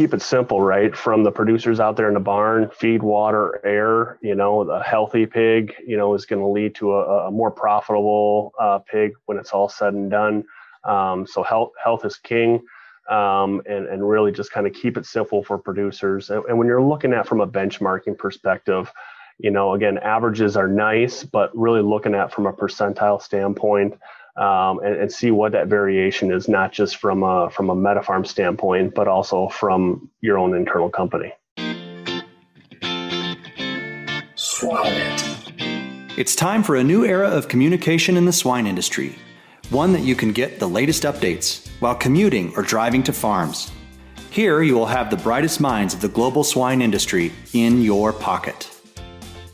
keep it simple, right? From the producers out there in the barn, feed, water, air. You know, a healthy pig, you know, is going to lead to a, a more profitable uh, pig when it's all said and done. Um, so health health is king. Um, and, and really just kind of keep it simple for producers. And, and when you're looking at from a benchmarking perspective, you know, again, averages are nice, but really looking at from a percentile standpoint, um, and, and, see what that variation is, not just from a from a MetaFarm standpoint, but also from your own internal company. It's time for a new era of communication in the swine industry, one that you can get the latest updates while commuting or driving to farms. Here, you will have the brightest minds of the global swine industry in your pocket.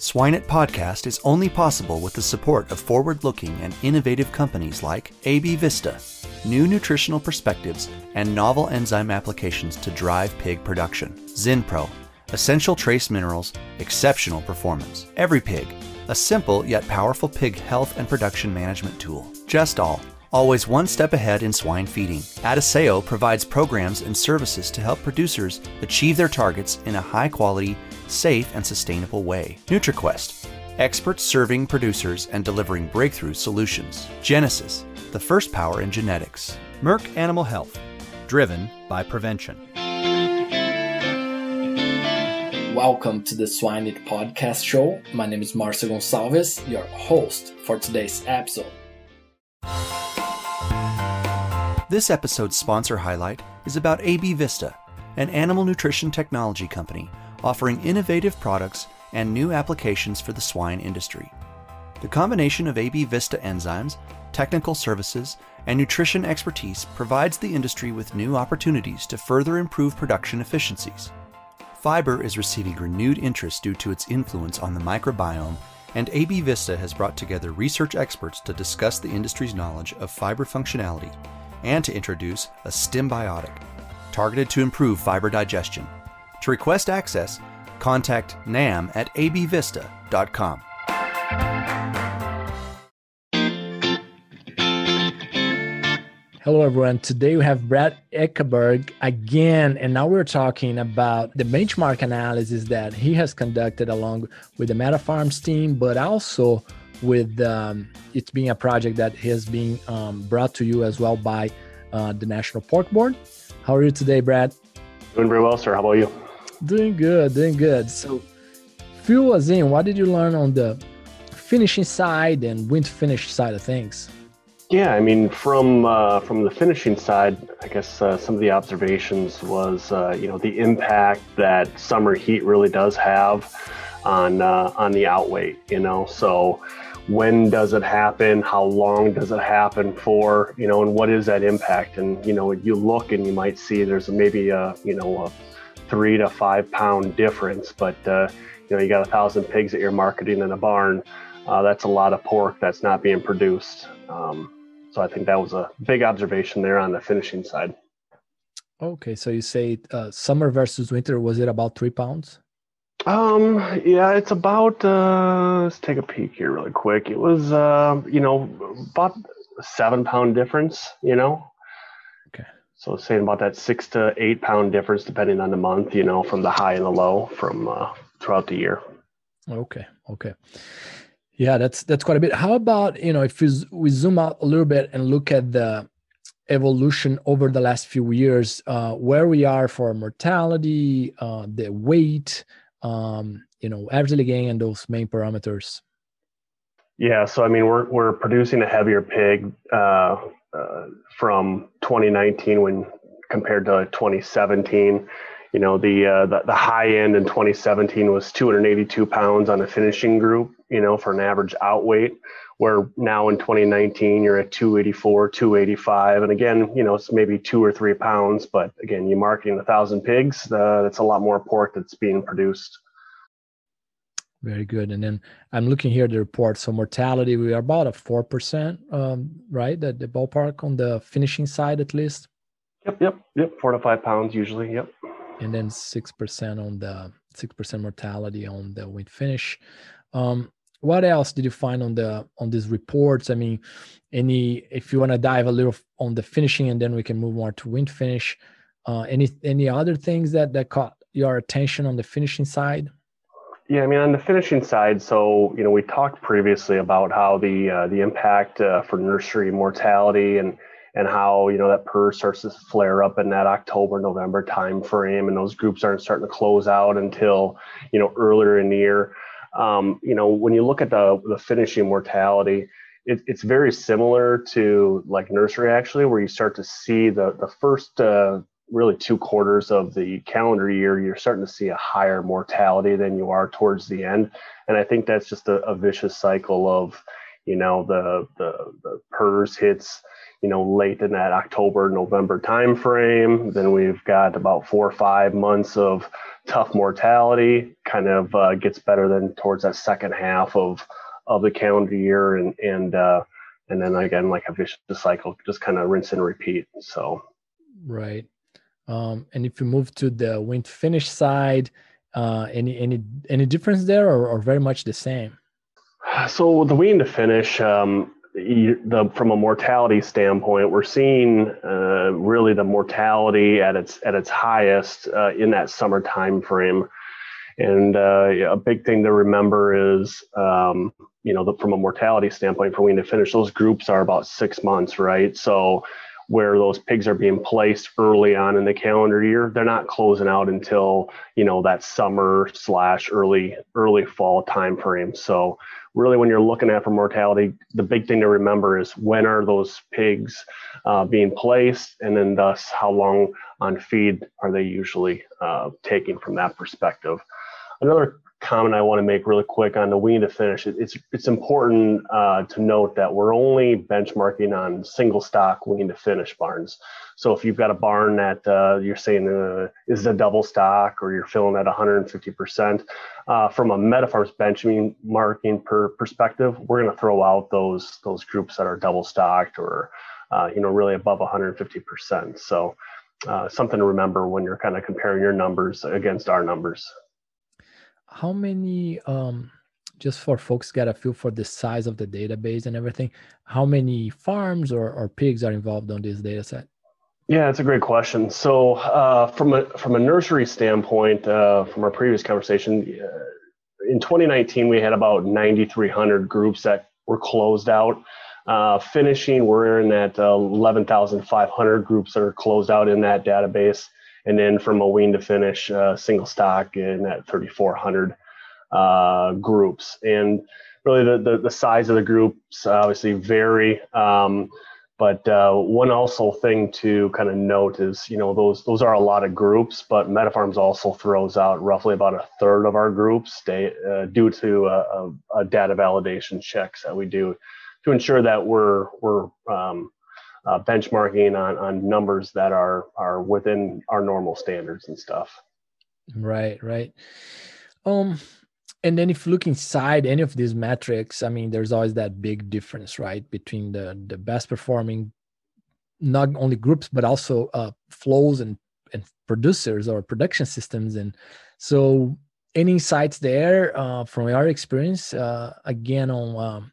SwineIt Podcast is only possible with the support of forward looking and innovative companies like AB Vista, new nutritional perspectives, and novel enzyme applications to drive pig production. Zinpro, essential trace minerals, exceptional performance. EveryPig, a simple yet powerful pig health and production management tool. Just All, always one step ahead in swine feeding. Adisseo provides programs and services to help producers achieve their targets in a high quality, safe, and sustainable way. NutriQuest, experts serving producers and delivering breakthrough solutions. Genesus, the first power in genetics. Merck Animal Health, driven by prevention. Welcome to the SwineIt podcast show. My name is Marcio Gonçalves, your host for today's episode. This episode's sponsor highlight is about AB Vista, an animal nutrition technology company offering innovative products and new applications for the swine industry. The combination of AB Vista enzymes, technical services, and nutrition expertise provides the industry with new opportunities to further improve production efficiencies. Fiber is receiving renewed interest due to its influence on the microbiome, and AB Vista has brought together research experts to discuss the industry's knowledge of fiber functionality and to introduce a Stimbiotic targeted to improve fiber digestion. To request access, contact nam at abvista.com. Hello, everyone. Today we have Brad Eckberg again, and now we're talking about the benchmark analysis that he has conducted along with the MetaFarms team, but also with um, it being a project that has been um, brought to you as well by uh, the National Pork Board. How are you today, Brad? Doing very well, sir. How about you? Doing good, doing good. So, fill was in. What did you learn on the finishing side and wean finish side of things? Yeah, I mean, from uh, from the finishing side, I guess uh, some of the observations was, uh, you know, the impact that summer heat really does have on uh, on the outweight. You know, so when does it happen? How long does it happen for? You know, and what is that impact? And you know, you look and you might see there's maybe a you know a three to five pound difference. But uh, you know, you got a thousand pigs that you're marketing in a barn. Uh, that's a lot of pork that's not being produced. Um, so I think that was a big observation there on the finishing side. Okay, so you say uh, summer versus winter was it about three pounds? Um, yeah, it's about. Uh, let's take a peek here really quick. It was, uh, you know, about seven pound difference. You know, so saying about that six to eight pound difference, depending on the month, you know, from the high and the low from uh, throughout the year. Okay. Okay. Yeah, that's that's quite a bit. How about you know if we, we zoom out a little bit and look at the evolution over the last few years, uh, where we are for mortality, uh, the weight, um, you know, average gain, and those main parameters. Yeah, so I mean, we're we're producing a heavier pig uh, uh, from 2019 when compared to 2017. You know, the, uh, the, the high end in 2017 was 282 pounds on a finishing group. You know, for an average outweight. Where now in 2019 you're at 284, 285, and again, you know, it's maybe two or three pounds. But again, you're marketing a thousand pigs. Uh, that's a lot more pork that's being produced. Very good. And then I'm looking here at the report. So mortality, we are about a four percent, um, right? The, the ballpark on the finishing side, at least. Yep, yep, yep. Four to five pounds usually. Yep. And then six percent on the six percent mortality on the wean finish. Um, what else did you find on the on these reports? I mean, any if you want to dive a little on the finishing, and then we can move more to wean finish. Uh, any any other things that that caught your attention on the finishing side? Yeah, I mean, on the finishing side, so you know, we talked previously about how the uh, the impact uh, for nursery mortality and and how you know that PRRS starts to flare up in that October November time frame, and those groups aren't starting to close out until you know earlier in the year. Um, you know, when you look at the the finishing mortality, it, it's very similar to like nursery actually, where you start to see the the first uh, really two quarters of the calendar year, you're starting to see a higher mortality than you are towards the end. And I think that's just a, a vicious cycle of, you know, the, the, the PRRS hits, you know, late in that October, November timeframe. Then we've got about four or five months of tough mortality, kind of uh, gets better than towards that second half of, of the calendar year. And, and, uh, and then again, like a vicious cycle, just kind of rinse and repeat. So, right. Um, and if you move to the wean finish side, uh, any any any difference there, or, or very much the same? So the wean to finish, um, the from a mortality standpoint, we're seeing uh, really the mortality at its at its highest uh, in that summer time frame. And uh, a big thing to remember is, um, you know, the, from a mortality standpoint for wean to finish, those groups are about six months, right? So where those pigs are being placed early on in the calendar year. They're not closing out until you know that summer slash early early fall time frame so really when you're looking at for mortality the big thing to remember is when are those pigs uh, being placed? And then thus how long on feed are they usually uh, taking from that perspective? Another comment I want to make really quick on the wean to finish. It's it's important uh, to note that we're only benchmarking on single stock wean to finish barns. So if you've got a barn that uh, you're saying uh, is a double stock or you're filling at 150%, uh, from a MetaFarms benchmarking per perspective, we're going to throw out those those groups that are double stocked or uh, you know really above 150%. So uh, something to remember when you're kind of comparing your numbers against our numbers how many um just for folks get a feel for the size of the database and everything how many farms or, or pigs are involved on this data set? Yeah it's a great question. So uh, from a from a nursery standpoint uh, from our previous conversation uh, in 2019 we had about 9300 groups that were closed out. Uh, finishing we're in that 11500 groups that are closed out in that database and then from a wean to finish uh, single stock in that 3,400 uh, groups. And really, the, the, the size of the groups obviously vary. Um, but uh, one also thing to kind of note is, you know, those those are a lot of groups, but MetaFarms also throws out roughly about a third of our groups uh, due to a, a, a, data validation checks that we do to ensure that we're we're um, uh, benchmarking on, on numbers that are are within our normal standards and stuff. Right, right. Um, and then if you look inside any of these metrics, I mean, there's always that big difference, right, between the the best performing, not only groups but also uh, flows and and producers or production systems, and so any insights there uh, from your experience uh, again on um,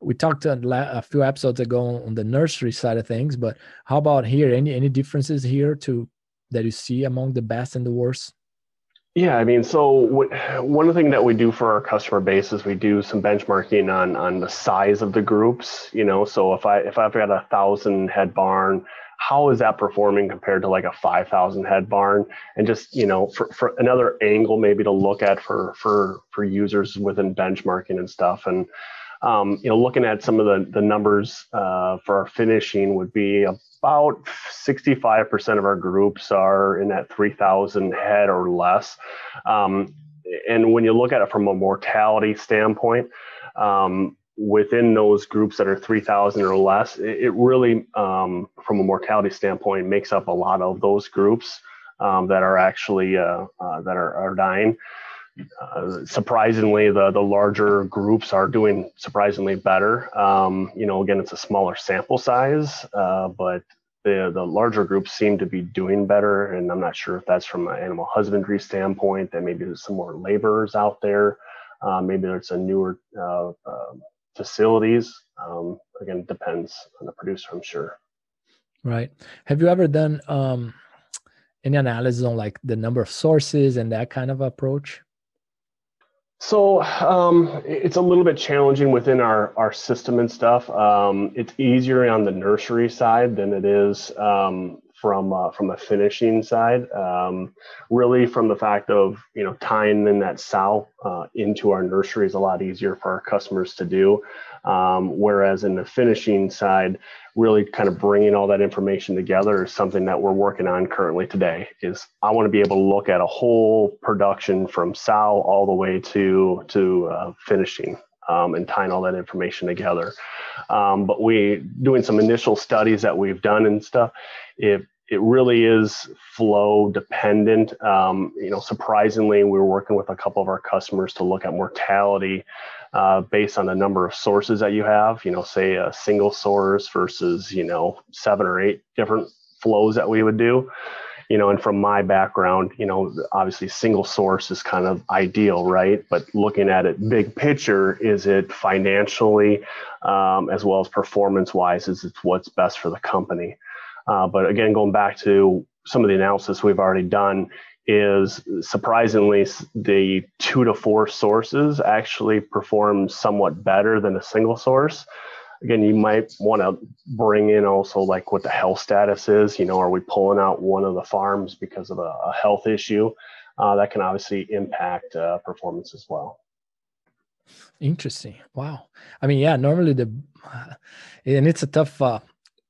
we talked a, few episodes ago on the nursery side of things, but how about here? Any any differences here to that you see among the best and the worst? Yeah, I mean, so w- one thing that we do for our customer base is we do some benchmarking on on the size of the groups. You know, so if I if I've got a thousand head barn, how is that performing compared to like a 5000 head barn and just you know for, for another angle maybe to look at for for for users within benchmarking and stuff and um, you know, looking at some of the, the numbers uh, for our finishing would be about 65% of our groups are in that 3,000 head or less. Um, and when you look at it from a mortality standpoint, um, within those groups that are 3,000 or less, it, it really, um, from a mortality standpoint, makes up a lot of those groups um, that are actually uh, uh, that are, are dying. Uh, surprisingly, the the larger groups are doing surprisingly better. Um, you know, again, it's a smaller sample size, uh, but the the larger groups seem to be doing better. And I'm not sure if that's from an animal husbandry standpoint. That maybe there's some more laborers out there. Uh, maybe there's a newer uh, um, facilities. Um, again, depends on the producer, I'm sure. Right. Have you ever done? Um any analysis on like the number of sources and that kind of approach? So um, it's a little bit challenging within our, our system and stuff. Um, it's easier on the nursery side than it is um, from uh, from a finishing side. Um, really, from the fact of you know tying in that sow uh, into our nursery is a lot easier for our customers to do. Um, whereas in the finishing side, really kind of bringing all that information together is something that we're working on currently today. Is I want to be able to look at a whole production from sow all the way to to uh, finishing. Um, and tying all that information together. Um, but we doing some initial studies that we've done and stuff. If it really is flow dependent. Um, you know, surprisingly, we were working with a couple of our customers to look at mortality uh, based on the number of sources that you have. You know, say a single source versus you know seven or eight different flows that we would do. You know, and from my background, you know, obviously single source is kind of ideal, right? But looking at it big picture, is it financially um, as well as performance wise? Is it what's best for the company? Uh, but again, going back to some of the analysis we've already done, is surprisingly the two to four sources actually perform somewhat better than a single source. Again, you might want to bring in also like what the health status is. You know, are we pulling out one of the farms because of a, a health issue? Uh, that can obviously impact uh, performance as well. Interesting. Wow. I mean, yeah. Normally the, and it's a tough uh,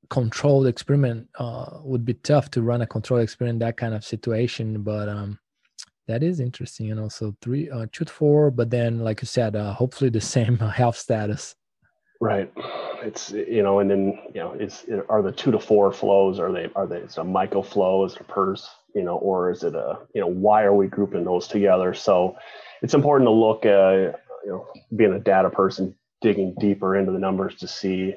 controlled experiment uh, would be tough to run a controlled experiment that kind of situation but um, that is interesting and also three uh, two to four but then like you said uh, hopefully the same health status right it's you know and then you know is are the two to four flows are they are they it's a micro flow is it a purse? you know or is it a you know why are we grouping those together so it's important to look uh, you know being a data person digging deeper into the numbers to see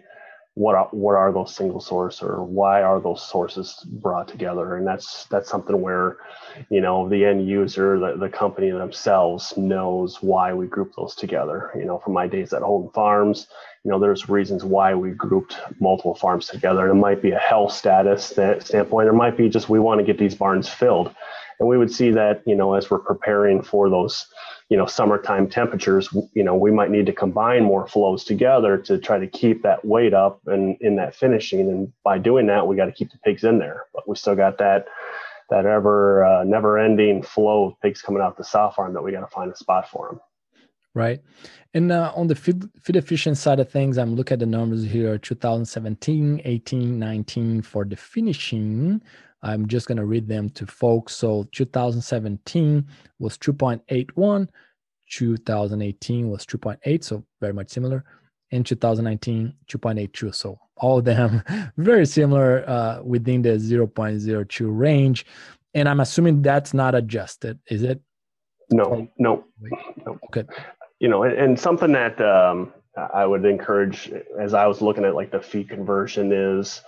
what are, what are those single source or why are those sources brought together? And that's that's something where you know the end user the, the company themselves knows why we group those together. You know from my days at Holden Farms you know there's reasons why we grouped multiple farms together. And it might be a health status standpoint. It might be just we want to get these barns filled. And we would see that you know as we're preparing for those you know summertime temperatures you know we might need to combine more flows together to try to keep that weight up and in that finishing. And by doing that we got to keep the pigs in there. But we still got that that ever uh, never ending flow of pigs coming out the sow farm that we got to find a spot for them right. And uh, on the feed, feed efficiency side of things i'm looking at the numbers here 2017 18 19 for the finishing I'm just going to read them to folks. So 2017 was 2.81, 2018 was 2.8, so very much similar. In 2019, 2.82. So all of them very similar uh, within the 0.02 range. And I'm assuming that's not adjusted, is it? No, no, no. Okay. You know, and, and something that um, I would encourage as I was looking at like the feed conversion is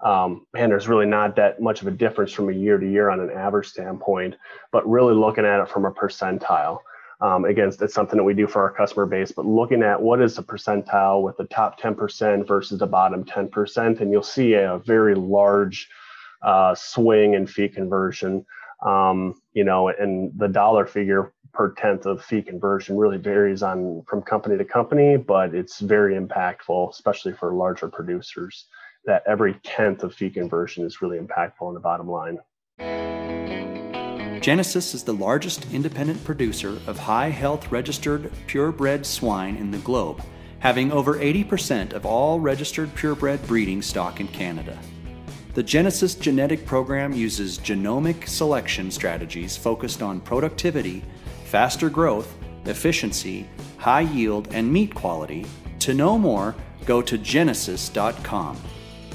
um, man, there's really not that much of a difference from a year to year on an average standpoint, but really looking at it from a percentile. Um, it's something that we do for our customer base, but looking at what is the percentile with the top 10% versus the bottom 10%, and you'll see a very large uh, swing in feed conversion. Um, you know, and the dollar figure per tenth of feed conversion really varies on from company to company, but it's very impactful, especially for larger producers that every tenth of feed conversion is really impactful on the bottom line. Genesus is the largest independent producer of high health registered purebred swine in the globe, having over 80% of all registered purebred breeding stock in Canada. The Genesus genetic program uses genomic selection strategies focused on productivity, faster growth, efficiency, high yield, and meat quality. To know more, go to genesus.com.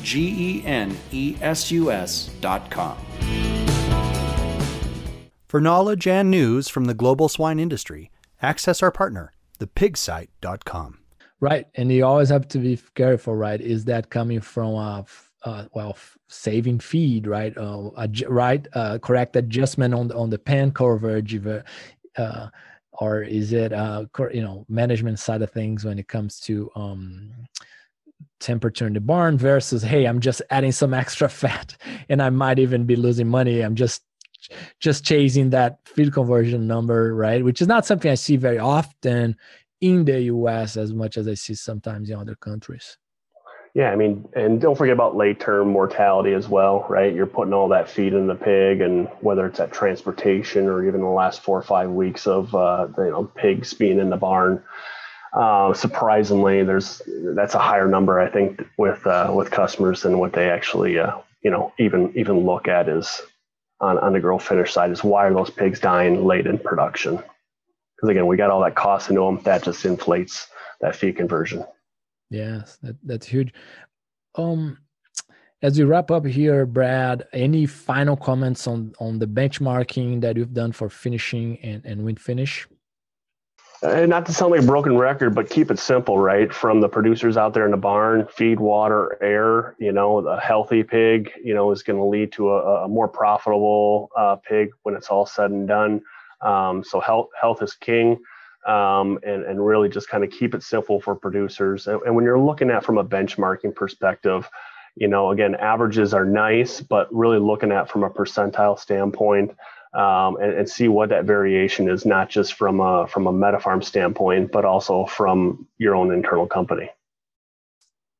G E N E S U S dot com. For knowledge and news from the global swine industry, access our partner, thepigsite.com. Right. And you always have to be careful, right? Is that coming from a uh, well saving feed right uh, right uh, correct adjustment on the, on the pen coverage uh, or is it uh, you know management side of things when it comes to um, temperature in the barn versus hey i'm just adding some extra fat and i might even be losing money i'm just just chasing that feed conversion number, right? Which is not something I see very often in the US as much as I see sometimes in other countries. Yeah, I mean, and don't forget about late term mortality as well, right? You're putting all that feed in the pig, and whether it's at transportation or even the last four or five weeks of uh, you know pigs being in the barn. Uh, surprisingly, there's that's a higher number I think with uh, with customers than what they actually uh, you know even even look at is on on the grow finish side is why are those pigs dying late in production? Because again, we got all that cost into them that just inflates that feed conversion. Yes, that, that's huge. Um, as we wrap up here, Brad, any final comments on on the benchmarking that you've done for finishing and, and wean finish? Not to sound like a broken record, but keep it simple, right? From the producers out there in the barn, feed, water, air. You know, a healthy pig, you know, is going to lead to a, a more profitable uh, pig when it's all said and done. Um, so health health is king um, and, and really just kind of keep it simple for producers. And, and when you're looking at from a benchmarking perspective, you know, again, averages are nice, but really looking at from a percentile standpoint um, and, and, see what that variation is, not just from a from a MetaFarm standpoint, but also from your own internal company.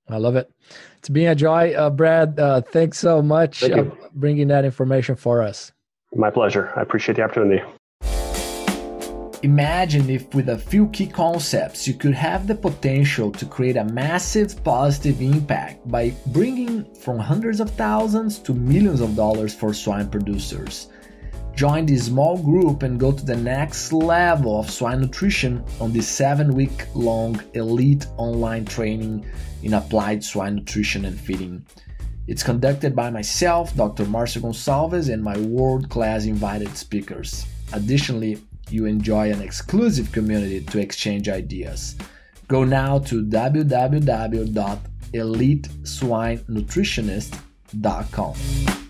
I love it. It's been a joy, uh, Brad. Uh, thanks so much Thank uh, bringing that information for us. My pleasure. I appreciate the opportunity. Imagine if, with a few key concepts, you could have the potential to create a massive positive impact by bringing from hundreds of thousands to millions of dollars for swine producers. Join this small group and go to the next level of swine nutrition on this seven week long elite online training in applied swine nutrition and feeding. It's conducted by myself, Dr. Marcio Gonçalves, and my world class invited speakers. Additionally, you enjoy an exclusive community to exchange ideas. Go now to www.eliteswinenutritionist.com.